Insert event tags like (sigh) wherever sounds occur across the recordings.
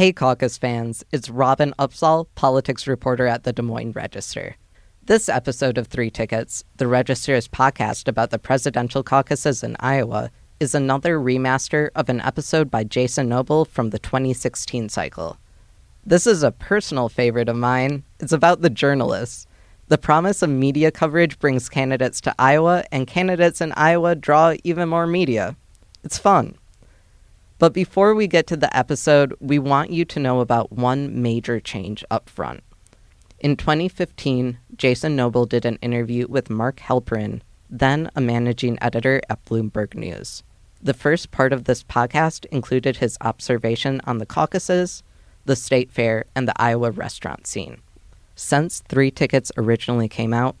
Hey, caucus fans, it's Robin Opsahl, politics reporter at the Des Moines Register. This episode of Three Tickets, the Register's podcast about the presidential caucuses in Iowa, is another remaster of an episode by Jason Noble from the 2016 cycle. This is a personal favorite of mine. It's about the journalists. The promise of media coverage brings candidates to Iowa, and candidates in Iowa draw even more media. It's fun. But before we get to the episode, we want you to know about one major change up front. In 2015, Jason Noble did an interview with Mark Halperin, then a managing editor at Bloomberg News. The first part of this podcast included his observation on the caucuses, the state fair, and the Iowa restaurant scene. Since Three Tickets originally came out,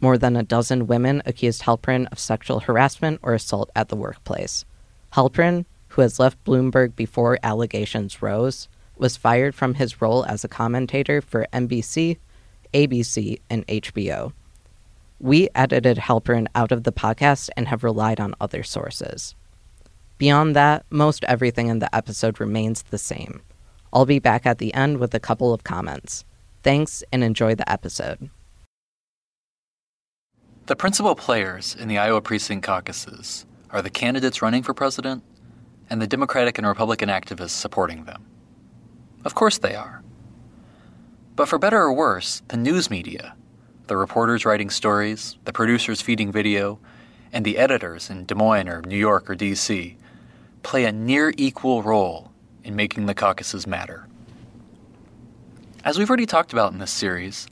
more than a dozen women accused Halperin of sexual harassment or assault at the workplace. Halperin, who has left Bloomberg before allegations rose, was fired from his role as a commentator for NBC, ABC, and HBO. We edited Halperin out of the podcast and have relied on other sources. Beyond that, most everything in the episode remains the same. I'll be back at the end with a couple of comments. Thanks and enjoy the episode. The principal players in the Iowa precinct caucuses are the candidates running for president and the Democratic and Republican activists supporting them. Of course they are. But for better or worse, the news media, the reporters writing stories, the producers feeding video, and the editors in Des Moines or New York or DC play a near equal role in making the caucuses matter. As we've already talked about in this series,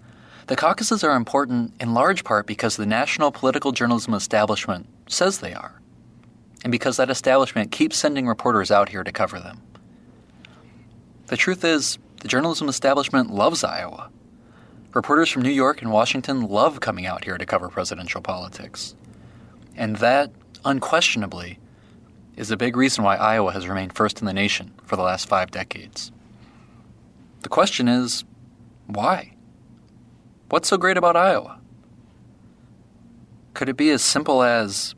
the caucuses are important in large part because the national political journalism establishment says they are and because that establishment keeps sending reporters out here to cover them. The truth is, the journalism establishment loves Iowa. Reporters from New York and Washington love coming out here to cover presidential politics. And that, unquestionably, is a big reason why Iowa has remained first in the nation for the last five decades. The question is why? What's so great about Iowa? Could it be as simple as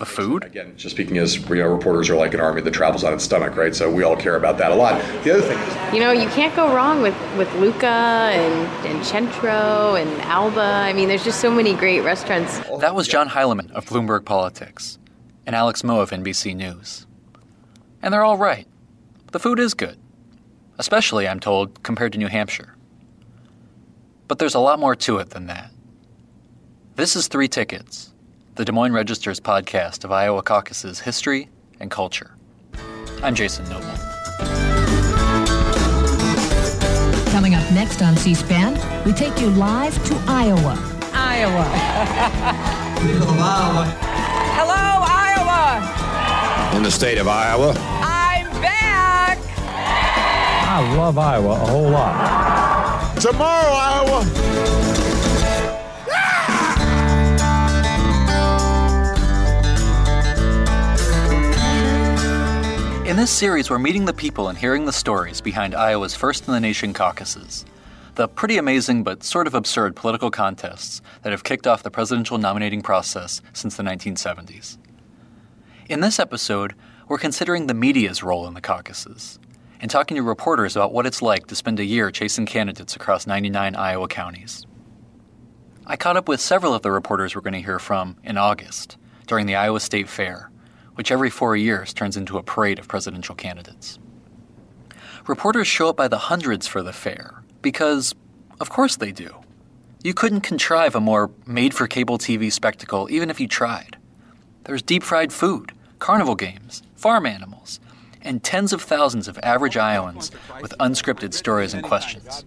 the food? Again, just speaking as you know, reporters are like an army that travels on its stomach, right? So we all care about that a lot. The other thing is, you know, you can't go wrong with with Lucca and and Centro and Alba. I mean, there's just so many great restaurants. That was John Heilemann of Bloomberg Politics and Alex Moe of NBC News. And they're all right. The food is good, especially, I'm told, compared to New Hampshire. But there's a lot more to it than that. This is Three Tickets the Des Moines Register's podcast of Iowa caucuses history and culture. I'm Jason Noble. Coming up next on C SPAN, we take you live to Iowa. Iowa. Hello, Iowa. In the state of Iowa. I'm back. I love Iowa a whole lot. Tomorrow, Iowa. In this series, we're meeting the people and hearing the stories behind Iowa's first in the nation caucuses. The pretty amazing but sort of absurd political contests that have kicked off the presidential nominating process since the 1970s. In this episode, we're considering the media's role in the caucuses and talking to reporters about what it's like to spend a year chasing candidates across 99 Iowa counties. I caught up with several of the reporters we're going to hear from in August during the Iowa State Fair which every four years turns into a parade of presidential candidates. Reporters show up by the hundreds for the fair because, of course, they do. You couldn't contrive a more made for cable TV spectacle even if you tried. There's deep fried food, carnival games, farm animals, and tens of thousands of average Iowans with unscripted stories and questions.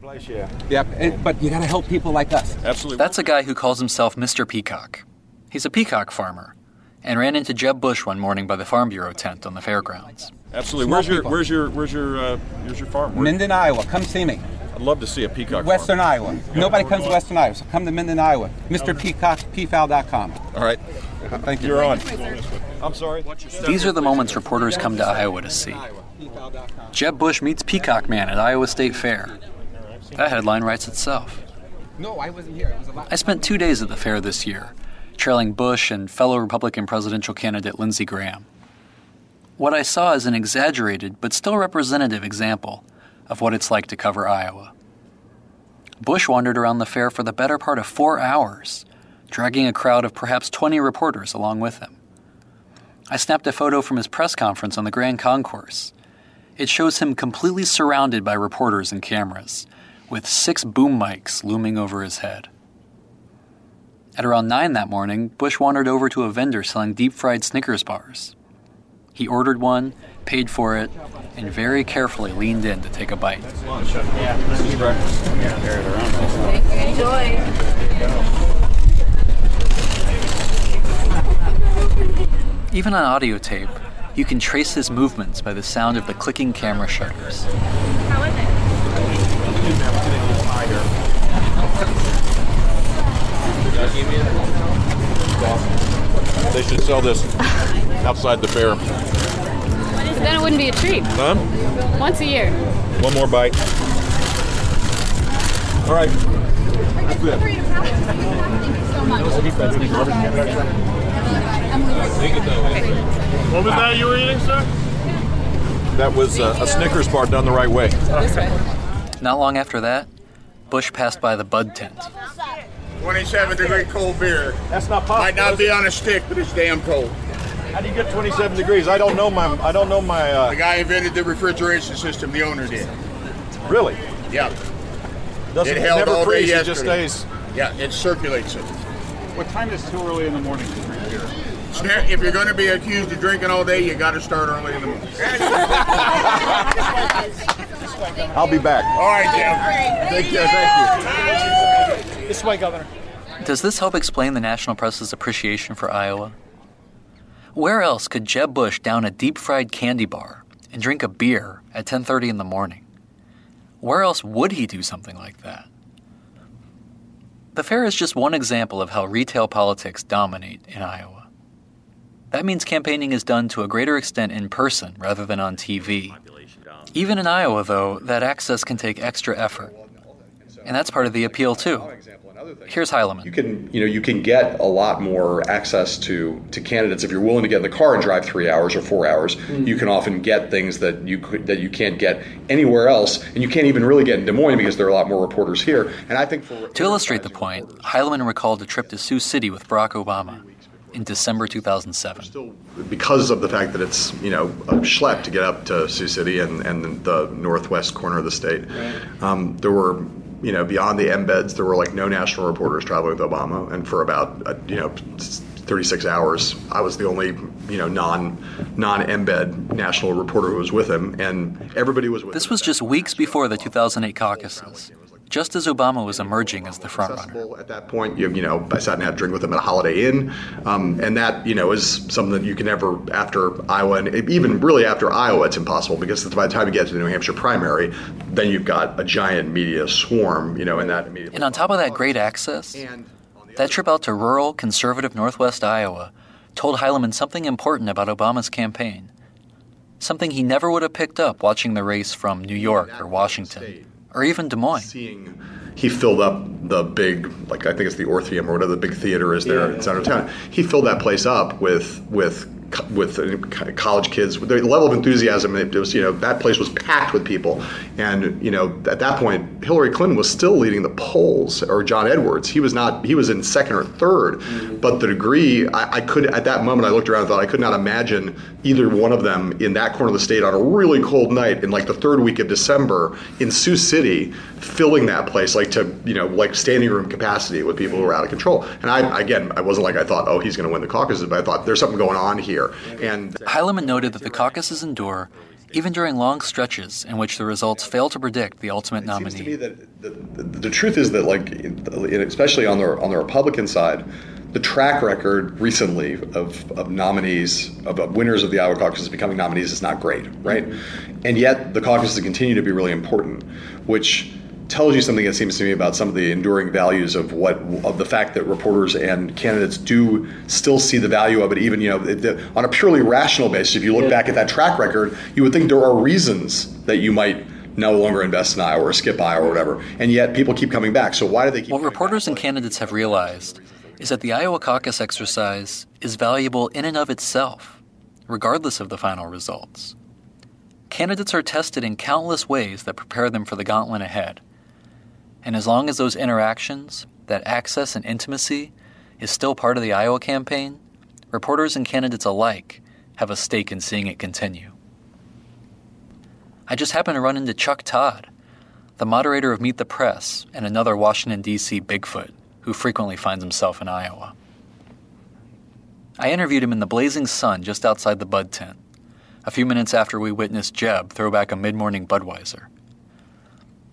Yep, but you gotta help people like us. Absolutely. That's a guy who calls himself Mr. Peacock. He's a peacock farmer and ran into Jeb Bush one morning by the Farm Bureau tent on the fairgrounds. Absolutely. Where's your, where's your where's your uh, where's your farm? Where? Minden, Iowa. Come see me. I'd love to see a peacock. Western farm. Iowa. Nobody comes to Western Iowa, so come to Minden, Iowa. Mr. Peacock, pfal.com. All right. Thank you. You're on. I'm sorry. These are the moments reporters come to Iowa to see. Jeb Bush meets Peacock Man at Iowa State Fair. That headline writes itself. No, I wasn't here. I spent two days at the fair this year, trailing Bush and fellow Republican presidential candidate Lindsey Graham. What I saw is an exaggerated but still representative example of what it's like to cover Iowa. Bush wandered around the fair for the better part of four hours, dragging a crowd of perhaps 20 reporters along with him. I snapped a photo from his press conference on the Grand Concourse. It shows him completely surrounded by reporters and cameras, with six boom mics looming over his head. At around 9 that morning, Bush wandered over to a vendor selling deep fried Snickers bars. He ordered one, paid for it, and very carefully leaned in to take a bite. Even on audio tape, you can trace his movements by the sound of the clicking camera shutters. How is it? They should sell this outside the fair. Then it wouldn't be a treat. Huh? Once a year. One more bite. All right. That's good. What was that you were eating, sir? That was uh, a Snickers bar done the right way. Not long after that, Bush passed by the Bud tent. 27 degree cold beer. That's not possible. Might not be on a stick, but it's damn cold. How do you get 27 degrees? I don't know my. I don't know my. Uh... The guy invented the refrigeration system. The owner did. really? Yeah, Doesn't It held never all day freeze. It just stays. yeah, it circulates it. What time is too early in the morning to drink beer? If you're going to be accused of drinking all day, you got to start early in the morning. (laughs) I'll be back. All right, Jim. Take care. Thank you. This way, Governor. Does this help explain the national press's appreciation for Iowa? Where else could Jeb Bush down a deep-fried candy bar and drink a beer at 10:30 in the morning? Where else would he do something like that? The fair is just one example of how retail politics dominate in Iowa. That means campaigning is done to a greater extent in person rather than on TV. Even in Iowa, though, that access can take extra effort. And that's part of the appeal, too. Here's Heilemann. You can, you know, you can get a lot more access to to candidates if you're willing to get in the car and drive three hours or four hours. You can often get things that you could that you can't get anywhere else, and you can't even really get in Des Moines because there are a lot more reporters here. And I think for To illustrate the point, Heilemann recalled a trip to Sioux City with Barack Obama in December 2007. because of the fact that it's you know a schlep to get up to Sioux City and, and the northwest corner of the state, um, there were you know beyond the embeds there were like no national reporters traveling with Obama, and for about uh, you know. 36 hours. I was the only, you know, non non embed national reporter who was with him, and everybody was with This him. was just weeks before the 2008 caucuses, just as Obama was emerging as the frontrunner. at that point. You, you know, I sat and had a drink with him at a Holiday Inn, um, and that you know is something that you can never after Iowa, and even really after Iowa, it's impossible because by the time you get to the New Hampshire primary, then you've got a giant media swarm, you know, in that immediately. And on top of that great access, that trip out to rural, conservative northwest Iowa told Heilemann something important about Obama's campaign. Something he never would have picked up watching the race from New York or Washington, or even Des Moines. Seeing he filled up the big, like I think it's the Orpheum or whatever the big theater is there in center of town. He filled that place up with with co- with uh, college kids. The level of enthusiasm it was, you know, that place was packed with people, and you know, at that point, Hillary Clinton was still leading the polls, or John Edwards. He was not. He was in second or 3rd but the degree I, I could at that moment I looked around and thought I could not imagine either one of them in that corner of the state on a really cold night in like the third week of December in Sioux City, filling that place like to you know like standing room capacity with people who were out of control. And I again I wasn't like I thought oh he's going to win the caucuses, but I thought there's something going on here. And Heilemann noted that the caucuses endure even during long stretches in which the results fail to predict the ultimate seems to me nominee. that the, the, the truth is that like especially on the on the Republican side, the track record recently of, of nominees of, of winners of the Iowa caucuses becoming nominees is not great, right? Mm-hmm. And yet the caucuses continue to be really important, which tells you something that seems to me about some of the enduring values of what of the fact that reporters and candidates do still see the value of it even you know the, the, on a purely rational basis if you look back at that track record you would think there are reasons that you might no longer invest in Iowa or skip Iowa or whatever and yet people keep coming back so why do they keep What reporters back? and candidates have realized is that the Iowa caucus exercise is valuable in and of itself, regardless of the final results. candidates are tested in countless ways that prepare them for the gauntlet ahead. And as long as those interactions, that access and intimacy, is still part of the Iowa campaign, reporters and candidates alike have a stake in seeing it continue. I just happened to run into Chuck Todd, the moderator of Meet the Press and another Washington, D.C. Bigfoot who frequently finds himself in Iowa. I interviewed him in the blazing sun just outside the Bud tent, a few minutes after we witnessed Jeb throw back a mid morning Budweiser.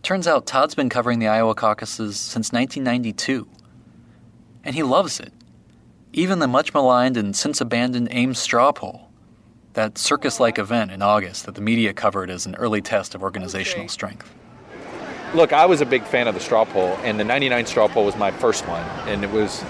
Turns out Todd's been covering the Iowa caucuses since 1992, and he loves it. Even the much maligned and since abandoned Ames straw poll, that circus like event in August that the media covered as an early test of organizational strength. Look, I was a big fan of the straw poll, and the 99 straw poll was my first one, and it was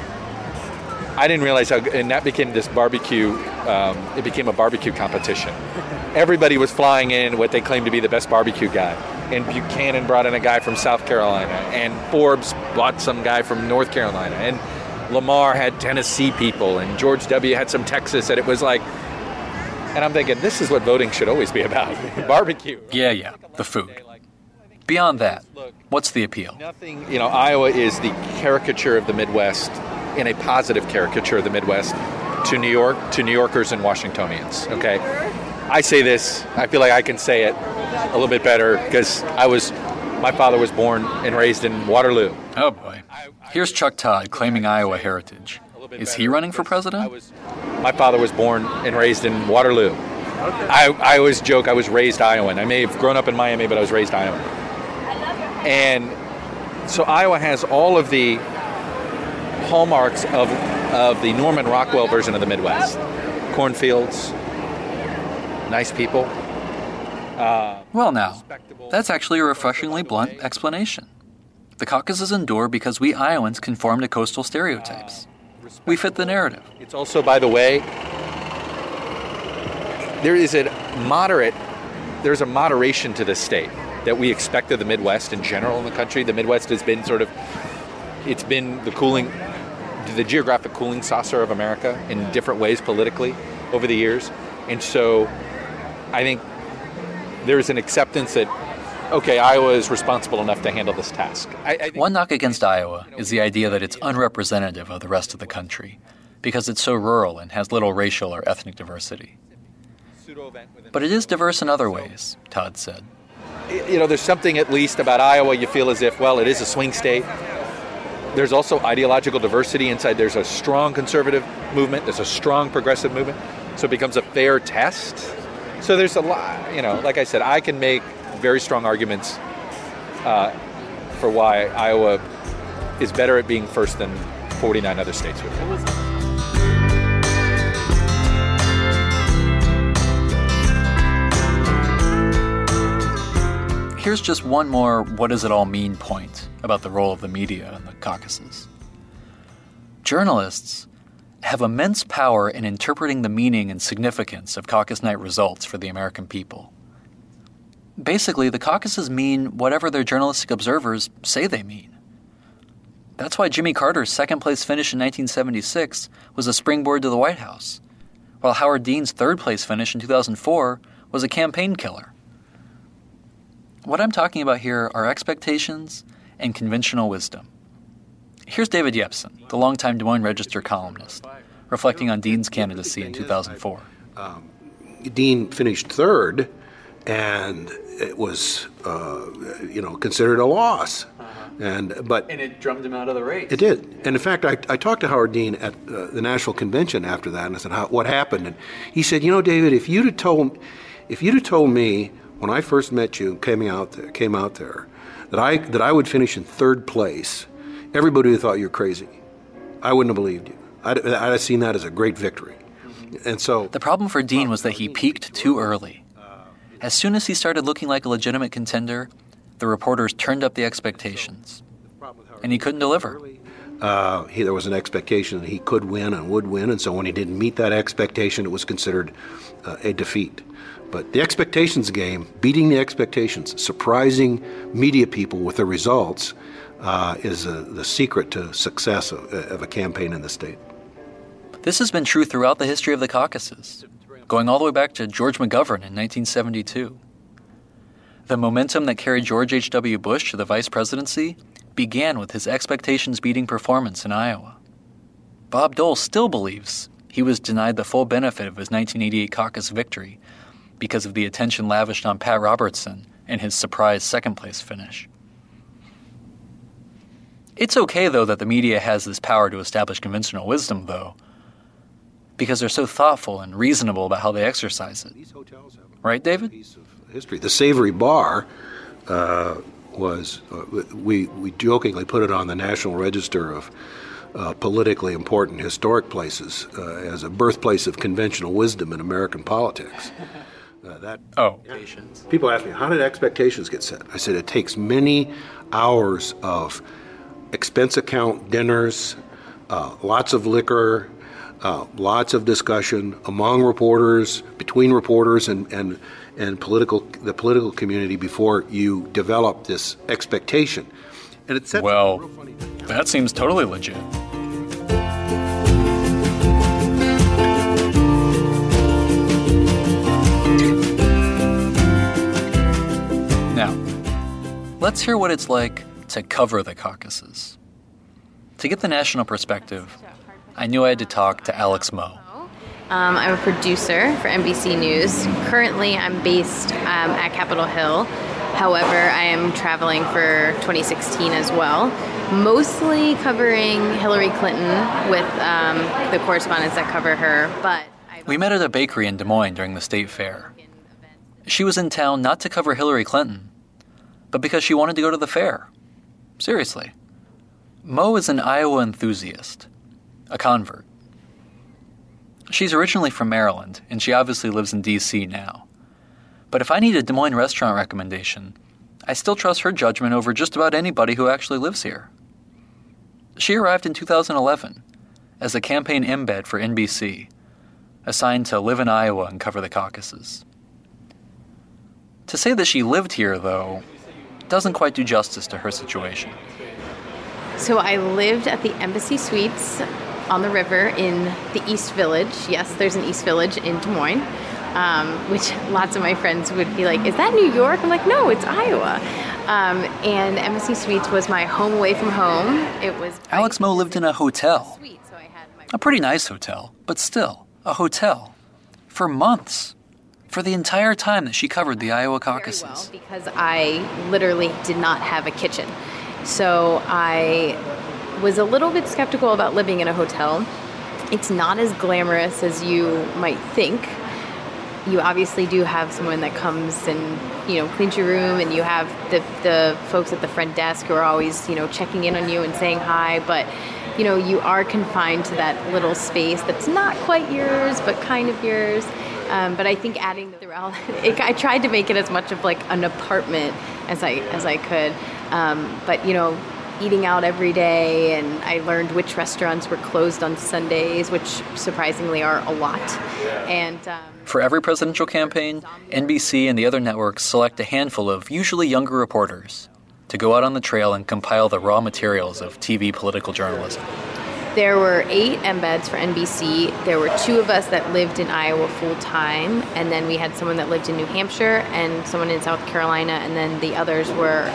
I didn't realize how, and that became this barbecue. Um, it became a barbecue competition. (laughs) Everybody was flying in what they claimed to be the best barbecue guy, and Buchanan brought in a guy from South Carolina, and Forbes bought some guy from North Carolina, and Lamar had Tennessee people, and George W. had some Texas, and it was like, and I'm thinking, this is what voting should always be about: (laughs) barbecue. Yeah, yeah, the food. Beyond that, what's the appeal? Nothing. You know, Iowa is the caricature of the Midwest in a positive caricature of the Midwest to New York, to New Yorkers and Washingtonians. Okay, I say this. I feel like I can say it a little bit better because I was. My father was born and raised in Waterloo. Oh boy. Here's Chuck Todd claiming Iowa heritage. Is he running for president? My father was born and raised in Waterloo. I, I always joke I was raised Iowan. I may have grown up in Miami, but I was raised Iowan. And so Iowa has all of the hallmarks of, of the Norman Rockwell version of the Midwest cornfields, nice people. Uh, well, now, that's actually a refreshingly blunt explanation. The caucuses endure because we Iowans conform to coastal stereotypes. We fit the narrative. It's also, by the way, there is a moderate, there's a moderation to this state that we expect of the Midwest in general in the country. The Midwest has been sort of, it's been the cooling, the geographic cooling saucer of America in different ways politically over the years. And so I think there's an acceptance that, okay, Iowa is responsible enough to handle this task. I, I One knock against Iowa is the idea that it's unrepresentative of the rest of the country because it's so rural and has little racial or ethnic diversity. But it is diverse in other ways, Todd said. You know, there's something at least about Iowa you feel as if, well, it is a swing state. There's also ideological diversity inside. There's a strong conservative movement, there's a strong progressive movement. So it becomes a fair test. So there's a lot, you know, like I said, I can make very strong arguments uh, for why Iowa is better at being first than 49 other states would be. Here's just one more what does it all mean point about the role of the media in the caucuses. Journalists have immense power in interpreting the meaning and significance of caucus night results for the American people. Basically, the caucuses mean whatever their journalistic observers say they mean. That's why Jimmy Carter's second place finish in 1976 was a springboard to the White House, while Howard Dean's third place finish in 2004 was a campaign killer. What I'm talking about here are expectations and conventional wisdom. Here's David Yepsen, the longtime Des Moines Register columnist, reflecting on Dean's candidacy in 2004. Um, Dean finished third, and it was, uh, you know, considered a loss. And but and it drummed him out of the race. It did. And in fact, I, I talked to Howard Dean at uh, the national convention after that, and I said, "What happened?" And he said, "You know, David, if you'd have told, if you'd have told me when I first met you, came out there, came out there, that I that I would finish in third place, everybody would have thought you're crazy. I wouldn't have believed you. I'd, I'd have seen that as a great victory. And so the problem for Dean was that he peaked too early. As soon as he started looking like a legitimate contender, the reporters turned up the expectations, and he couldn't deliver. Uh, he, there was an expectation that he could win and would win, and so when he didn't meet that expectation, it was considered uh, a defeat. But the expectations game, beating the expectations, surprising media people with the results, uh, is a, the secret to success of, of a campaign in the state. This has been true throughout the history of the caucuses, going all the way back to George McGovern in 1972. The momentum that carried George H.W. Bush to the vice presidency began with his expectations beating performance in Iowa. Bob Dole still believes he was denied the full benefit of his 1988 caucus victory because of the attention lavished on Pat Robertson and his surprise second place finish. It's okay, though, that the media has this power to establish conventional wisdom, though, because they're so thoughtful and reasonable about how they exercise it. Right, David? History. The Savery Bar uh, was, uh, we, we jokingly put it on the National Register of uh, politically important historic places uh, as a birthplace of conventional wisdom in American politics. Uh, that oh, people ask me, how did expectations get set? I said it takes many hours of expense account dinners, uh, lots of liquor, uh, lots of discussion among reporters, between reporters, and, and and political the political community before you develop this expectation. And it sets well, that seems totally legit. Now, let's hear what it's like to cover the caucuses. To get the national perspective, I knew I had to talk to Alex Moe. Um, I'm a producer for NBC News. Currently, I'm based um, at Capitol Hill. However, I am traveling for 2016 as well, mostly covering Hillary Clinton with um, the correspondents that cover her. But we met at a bakery in Des Moines during the state fair. She was in town not to cover Hillary Clinton, but because she wanted to go to the fair. Seriously. Moe is an Iowa enthusiast, a convert. She's originally from Maryland, and she obviously lives in D.C. now. But if I need a Des Moines restaurant recommendation, I still trust her judgment over just about anybody who actually lives here. She arrived in 2011 as a campaign embed for NBC, assigned to live in Iowa and cover the caucuses. To say that she lived here, though, doesn't quite do justice to her situation. So I lived at the Embassy Suites on the river in the East Village. Yes, there's an East Village in Des Moines, um, which lots of my friends would be like, Is that New York? I'm like, No, it's Iowa. Um, and Embassy Suites was my home away from home. It was. Alex Moe lived in a hotel. A pretty nice hotel, but still, a hotel. For months. For the entire time that she covered the Iowa caucuses. Well because I literally did not have a kitchen. So I was a little bit skeptical about living in a hotel. It's not as glamorous as you might think. You obviously do have someone that comes and you know cleans your room, and you have the the folks at the front desk who are always you know checking in on you and saying hi. But you know you are confined to that little space that's not quite yours, but kind of yours. Um, but I think adding (laughs) it, I tried to make it as much of like an apartment as I as I could. Um, but you know, eating out every day, and I learned which restaurants were closed on Sundays, which surprisingly are a lot. And um, for every presidential campaign, NBC and the other networks select a handful of usually younger reporters to go out on the trail and compile the raw materials of TV political journalism. There were eight embeds for NBC. There were two of us that lived in Iowa full time, and then we had someone that lived in New Hampshire and someone in South Carolina, and then the others were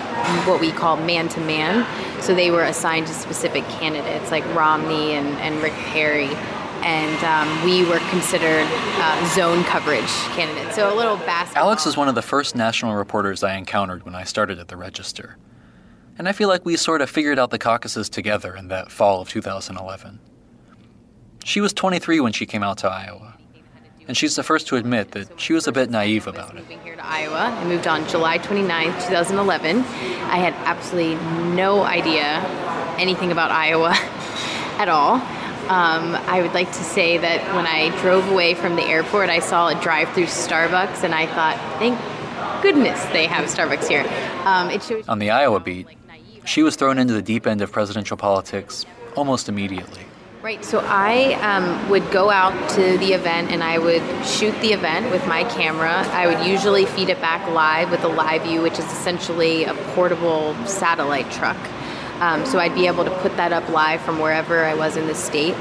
what we call man to man. So they were assigned to specific candidates like Romney and, and Rick Perry. And um, we were considered uh, zone coverage candidates. So a little basketball. Alex is one of the first national reporters I encountered when I started at the Register and I feel like we sort of figured out the caucuses together in that fall of 2011. She was 23 when she came out to Iowa, and she's the first to admit that she was a bit naive about it. Moving here to Iowa, I moved on July 29, 2011. I had absolutely no idea anything about Iowa (laughs) at all. Um, I would like to say that when I drove away from the airport, I saw a drive-through Starbucks, and I thought, thank goodness they have Starbucks here. Um, it shows on the Iowa beat, she was thrown into the deep end of presidential politics almost immediately. Right, so I um, would go out to the event and I would shoot the event with my camera. I would usually feed it back live with a live view, which is essentially a portable satellite truck. Um, so I'd be able to put that up live from wherever I was in the state.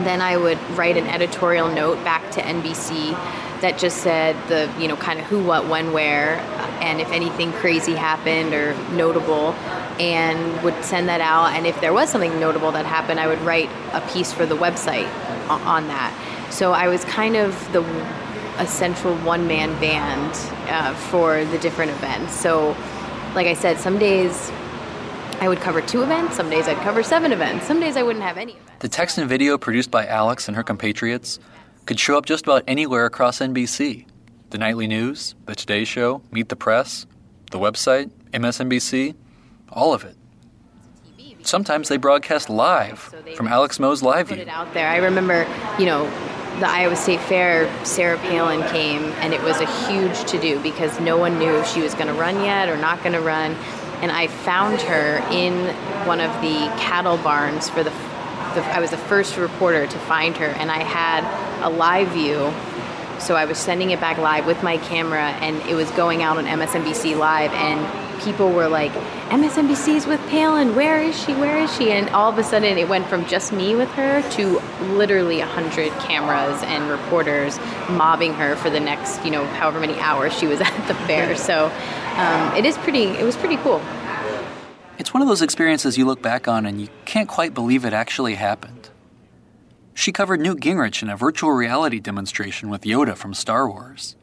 Then I would write an editorial note back to NBC that just said the, you know, kind of who, what, when, where and if anything crazy happened or notable, and would send that out. And if there was something notable that happened, I would write a piece for the website on that. So I was kind of the essential one man band uh, for the different events. So, like I said, some days I would cover two events, some days I'd cover seven events, some days I wouldn't have any events. The text and video produced by Alex and her compatriots could show up just about anywhere across NBC. The nightly news, the Today Show, Meet the Press, the website, MSNBC, all of it. Sometimes they broadcast live from Alex Moe's live view. it out there. I remember, you know, the Iowa State Fair, Sarah Palin came, and it was a huge to do because no one knew if she was going to run yet or not going to run. And I found her in one of the cattle barns for the, the. I was the first reporter to find her, and I had a live view. So I was sending it back live with my camera, and it was going out on MSNBC Live, and people were like, MSNBC's with Palin. Where is she? Where is she? And all of a sudden, it went from just me with her to literally a hundred cameras and reporters mobbing her for the next, you know, however many hours she was (laughs) at the fair. So um, it is pretty. It was pretty cool. It's one of those experiences you look back on and you can't quite believe it actually happened. She covered Newt Gingrich in a virtual reality demonstration with Yoda from Star Wars.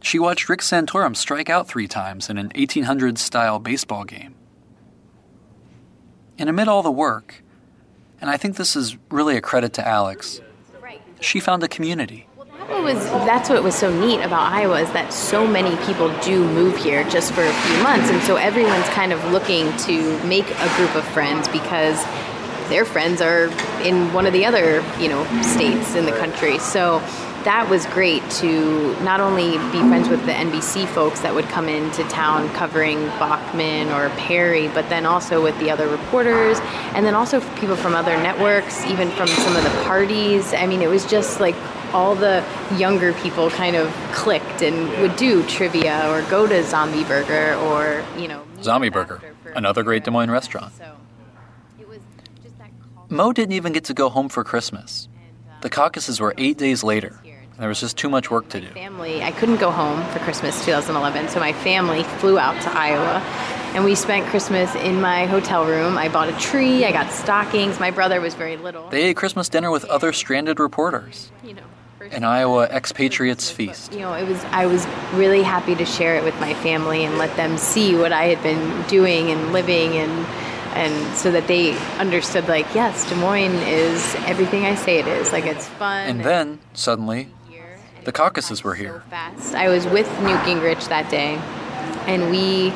She watched Rick Santorum strike out three times in an 1800s style baseball game. And amid all the work, and I think this is really a credit to Alex, she found a community. That was that's what was so neat about Iowa is that so many people do move here just for a few months, and so everyone's kind of looking to make a group of friends because their friends are in one of the other you know states in the country. So that was great to not only be friends with the NBC folks that would come into town covering Bachmann or Perry, but then also with the other reporters, and then also people from other networks, even from some of the parties. I mean, it was just like all the younger people kind of clicked and would do trivia or go to Zombie Burger or, you know. Zombie Burger, another great Des Moines restaurant. Moe didn't even get to go home for Christmas. Uh, the caucuses were eight days later. There was just too much work to do. Family, I couldn't go home for Christmas 2011, so my family flew out to Iowa and we spent Christmas in my hotel room. I bought a tree, I got stockings. My brother was very little. They ate Christmas dinner with other stranded reporters. You know, An Iowa expatriates feast. You know, it was I was really happy to share it with my family and let them see what I had been doing and living and and so that they understood like yes, Des Moines is everything I say it is. Like it's fun. And then, suddenly, the caucuses were here. fast. I was with Newt Gingrich that day, and we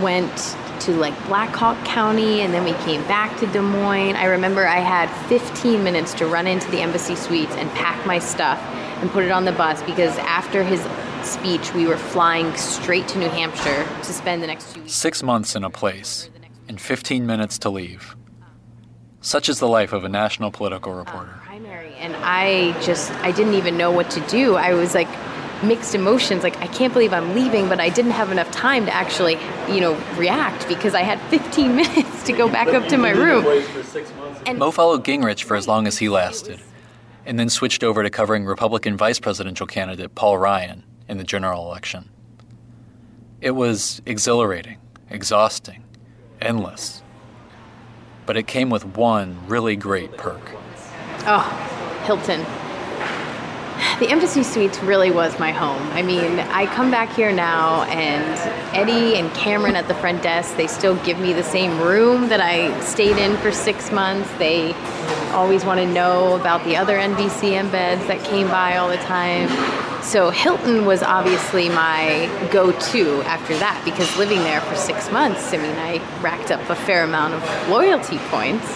went to like Black Hawk County, and then we came back to Des Moines. I remember I had 15 minutes to run into the embassy suites and pack my stuff and put it on the bus because after his speech, we were flying straight to New Hampshire to spend the next two weeks. Six months in a place, and 15 minutes to leave. Such is the life of a national political reporter. And i just i didn't even know what to do i was like mixed emotions like i can't believe i'm leaving but i didn't have enough time to actually you know react because i had 15 (laughs) minutes to go back up to my room And Moe followed Gingrich for as long as he lasted, and then switched over to covering Republican vice presidential candidate Paul Ryan in the general election. It was exhilarating, exhausting, endless. But it came with one really great perk. Oh hilton. The embassy suites really was my home. I mean i come back here now and eddie and cameron at the front desk they still give me the same room that i stayed in for six months. They always want to know about the other nbc embeds that came by all the time. So hilton was obviously my go-to after that because living there for six months i mean i racked up a fair amount of loyalty points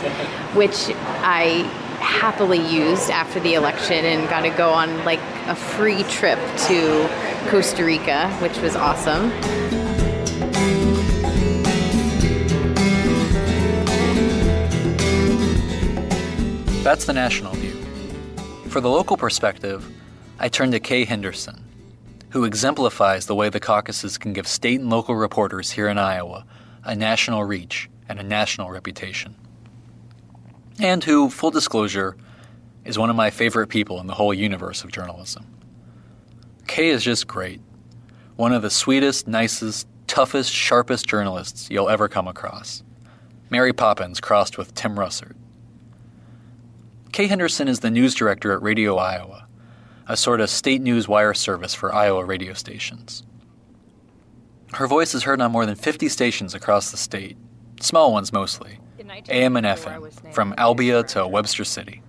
which i happily used after the election and got to go on like a free trip to Costa Rica, which was awesome. That's the national view. For the local perspective, I turn to Kay Henderson, who exemplifies the way the caucuses can give state and local reporters here in Iowa a national reach and a national reputation. And who, full disclosure, is one of my favorite people in the whole universe of journalism. Kay is just great. one of the sweetest, nicest, toughest, sharpest journalists you'll ever come across. Mary Poppins crossed with Tim Russert. Kay Henderson is the news director at Radio Iowa, a sort of state news wire service for Iowa radio stations. Her voice is heard on more than 50 stations across the state, small ones mostly, AM and FM, from Albia to Webster City.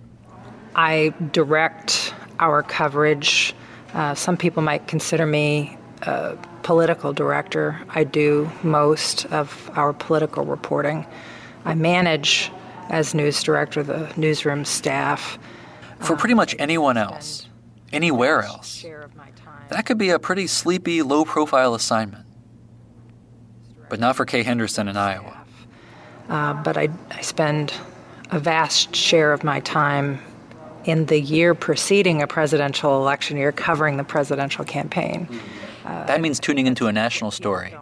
I direct our coverage. Uh, some people might consider me a political director. I do most of our political reporting. I manage, as news director, the newsroom staff. For pretty much anyone else, anywhere else, that could be a pretty sleepy, low profile assignment. But not for Kay Henderson in Iowa. Uh, but I, I spend a vast share of my time in the year preceding a presidential election year covering the presidential campaign. Uh, that means tuning into a national story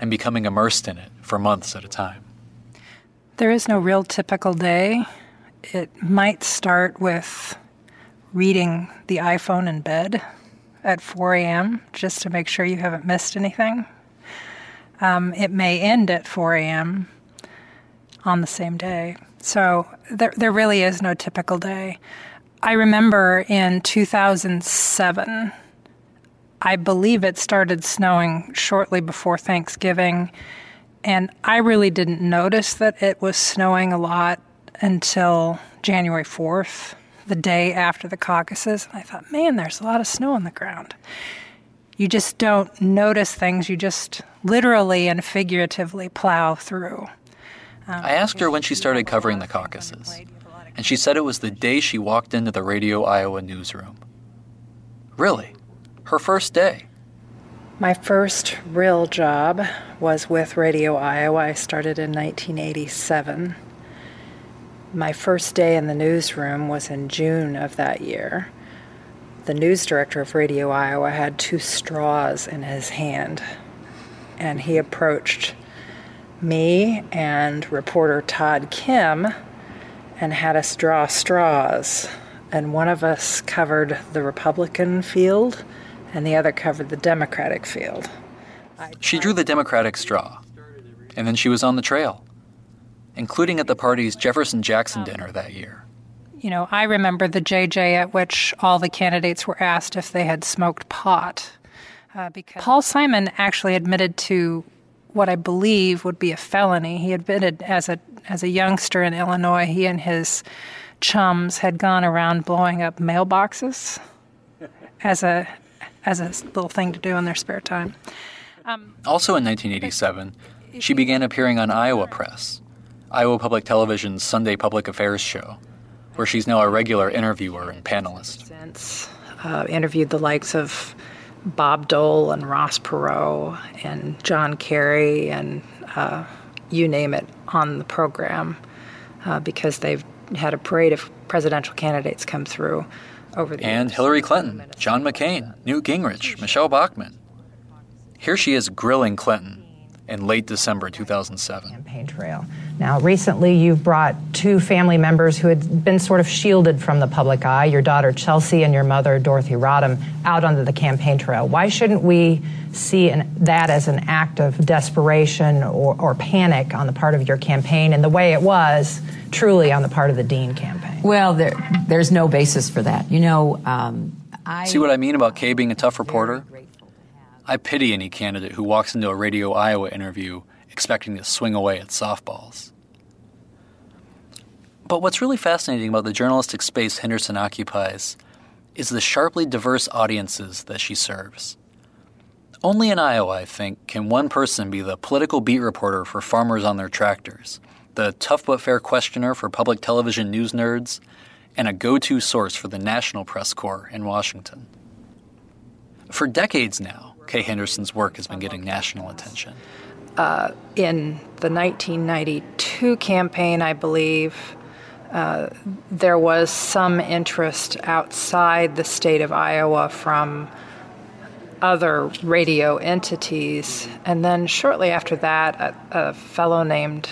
and becoming immersed in it for months at a time. There is no real typical day. It might start with reading the iPhone in bed at 4 a.m. just to make sure you haven't missed anything. Um, it may end at 4 a.m. on the same day. So there, there really is no typical day. I remember in 2007, I believe it started snowing shortly before Thanksgiving, and I really didn't notice that it was snowing a lot until January 4th, the day after the caucuses. And I thought, man, there's a lot of snow on the ground. You just don't notice things, you just literally and figuratively plow through. I asked her when she started covering the caucuses, and she said it was the day she walked into the Radio Iowa newsroom. Really? Her first day? My first real job was with Radio Iowa. I started in 1987. My first day in the newsroom was in June of that year. The news director of Radio Iowa had two straws in his hand, and he approached me and reporter Todd Kim and had us draw straws. And one of us covered the Republican field, and the other covered the Democratic field. She drew the Democratic straw, and then she was on the trail, including at the party's Jefferson Jackson dinner that year. You know, I remember the JJ at which all the candidates were asked if they had smoked pot. Uh, because Paul Simon actually admitted to what I believe would be a felony. He admitted as a as a youngster in Illinois, he and his chums had gone around blowing up mailboxes (laughs) as a as a little thing to do in their spare time. Um, also in 1987, she began appearing on Iowa Press, Iowa Public Television's Sunday Public Affairs show, where she's now a regular interviewer and panelist. Since uh, interviewed the likes of Bob Dole and Ross Perot and John Kerry and uh, you name it on the program uh, because they've had a parade of presidential candidates come through over the and years. Hillary Clinton, John McCain, Newt Gingrich, Michele Bachmann. Here she is grilling Clinton in late December 2007. Campaign trail. Now, recently you've brought two family members who had been sort of shielded from the public eye, your daughter Chelsea and your mother Dorothy Rodham, out onto the campaign trail. Why shouldn't we see an, that as an act of desperation or, or panic on the part of your campaign and the way it was truly on the part of the Dean campaign? Well, there, there's no basis for that. You know, um, I. See what I mean about Kay being a tough reporter? I pity any candidate who walks into a Radio Iowa interview expecting to swing away at softballs. But what's really fascinating about the journalistic space Henderson occupies is the sharply diverse audiences that she serves. Only in Iowa, I think, can one person be the political beat reporter for farmers on their tractors, the tough but fair questioner for public television news nerds, and a go to source for the National Press Corps in Washington. For decades now, Kay Henderson's work has been getting national attention. Uh, in the 1992 campaign, I believe, uh, there was some interest outside the state of Iowa from other radio entities. And then shortly after that, a, a fellow named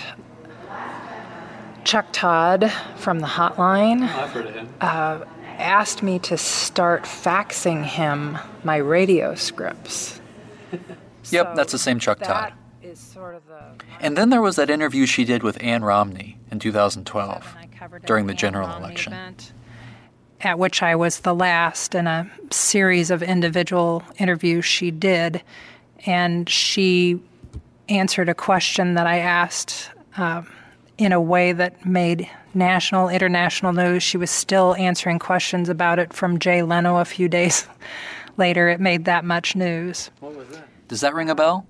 Chuck Todd from the hotline I've heard of him. uh, asked me to start faxing him my radio scripts. (laughs) Yep, So that's the same Chuck Todd. That is sort of the And then there was that interview she did with Ann Romney in 2012 during the general election. at which I was the last in a series of individual interviews she did. And she answered a question that I asked um, in a way that made national, international news. She was still answering questions about it from Jay Leno a few (laughs) days later. It made that much news. Does that ring a bell?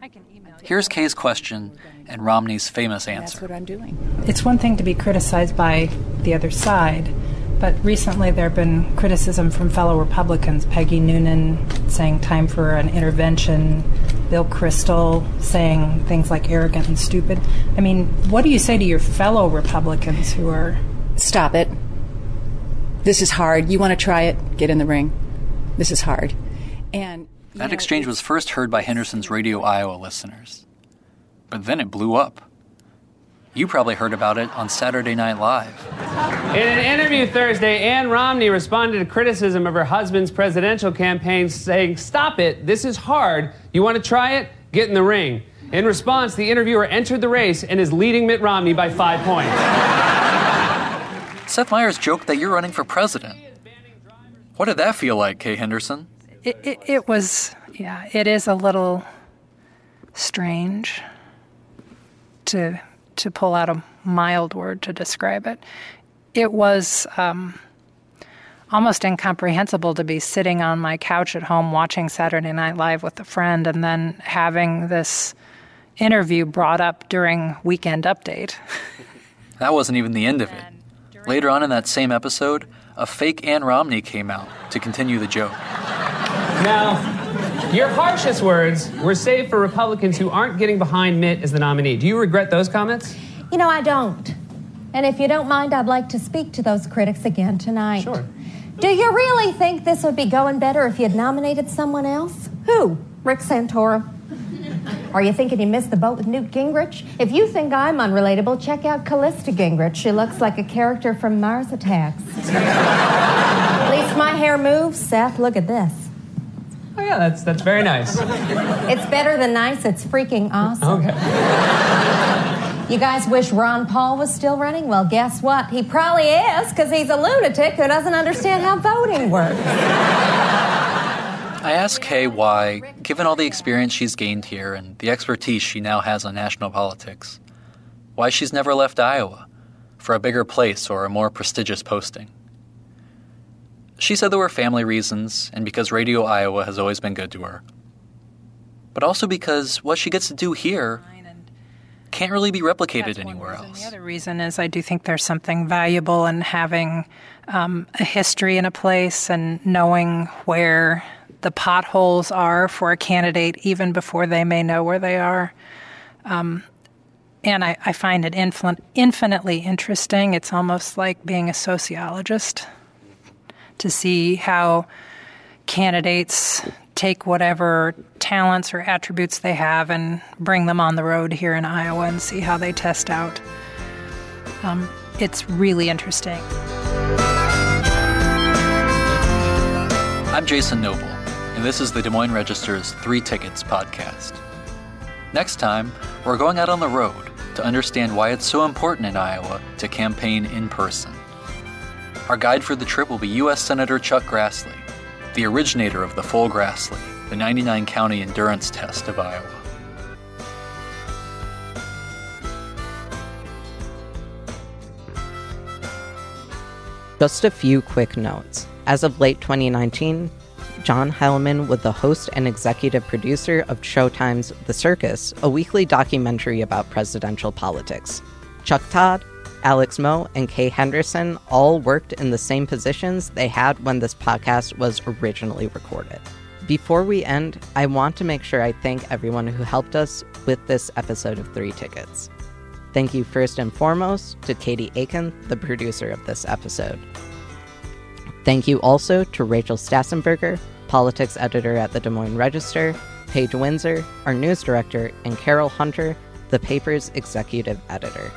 Here's Kay's question and Romney's famous answer. That's what I'm doing. It's one thing to be criticized by the other side, but recently there have been criticism from fellow Republicans, Peggy Noonan saying time for an intervention, Bill Kristol saying things like arrogant and stupid. I mean, what do you say to your fellow Republicans who are. Stop it. This is hard. You want to try it? Get in the ring. This is hard. And That exchange was first heard by Henderson's Radio Iowa listeners. But then it blew up. You probably heard about it on Saturday Night Live. In an interview Thursday, Ann Romney responded to criticism of her husband's presidential campaign, saying, Stop it, this is hard. You want to try it? Get in the ring. In response, the interviewer entered the race and is leading Mitt Romney by five points. Seth Meyers joked that you're running for president. What did that feel like, Kay Henderson? It, it, it was, yeah, it is a little strange to to pull out a mild word to describe it. It was um, almost incomprehensible to be sitting on my couch at home watching Saturday Night Live with a friend and then having this interview brought up during Weekend Update. (laughs) That wasn't even the end of it. Later on in that same episode, a fake Ann Romney came out to continue the joke. Now, your harshest words were saved for Republicans who aren't getting behind Mitt as the nominee. Do you regret those comments? You know, I don't. And if you don't mind, I'd like to speak to those critics again tonight. Sure. Do you really think this would be going better if you had nominated someone else? Who? Rick Santorum? Are you thinking you missed the boat with Newt Gingrich? If you think I'm unrelatable, check out Callista Gingrich. She looks like a character from Mars Attacks. (laughs) At least my hair moves. Seth, look at this. Oh, yeah, that's, that's very nice. It's better than nice, it's freaking awesome. Okay. You guys wish Ron Paul was still running? Well, guess what? He probably is, because he's a lunatic who doesn't understand how voting works. I asked Kay why, given all the experience she's gained here and the expertise she now has on national politics, why she's never left Iowa for a bigger place or a more prestigious posting. She said there were family reasons and because Radio Iowa has always been good to her. But also because what she gets to do here can't really be replicated anywhere else. The other reason is I do think there's something valuable in having um, a history in a place and knowing where the potholes are for a candidate even before they may know where they are. Um, and I, I find it infin- infinitely interesting. It's almost like being a sociologist to see how candidates take whatever talents or attributes they have and bring them on the road here in Iowa and see how they test out. Um, it's really interesting. I'm Jason Noble, and this is the Des Moines Register's Three Tickets podcast. Next time, we're going out on the road to understand why it's so important in Iowa to campaign in person. Our guide for the trip will be U.S. Senator Chuck Grassley, the originator of the full Grassley, the 99 county endurance test of Iowa. Just a few quick notes. As of late 2019, John Heilemann was the host and executive producer of Showtime's The Circus, a weekly documentary about presidential politics. Chuck Todd, Alex Moe, and Kay Henderson all worked in the same positions they had when this podcast was originally recorded. Before we end, I want to make sure I thank everyone who helped us with this episode of Three Tickets. Thank you first and foremost to Katie Aiken, the producer of this episode. Thank you also to Rachel Stassen-Berger, politics editor at the Des Moines Register, Paige Windsor, our news director, and Carol Hunter, the paper's executive editor.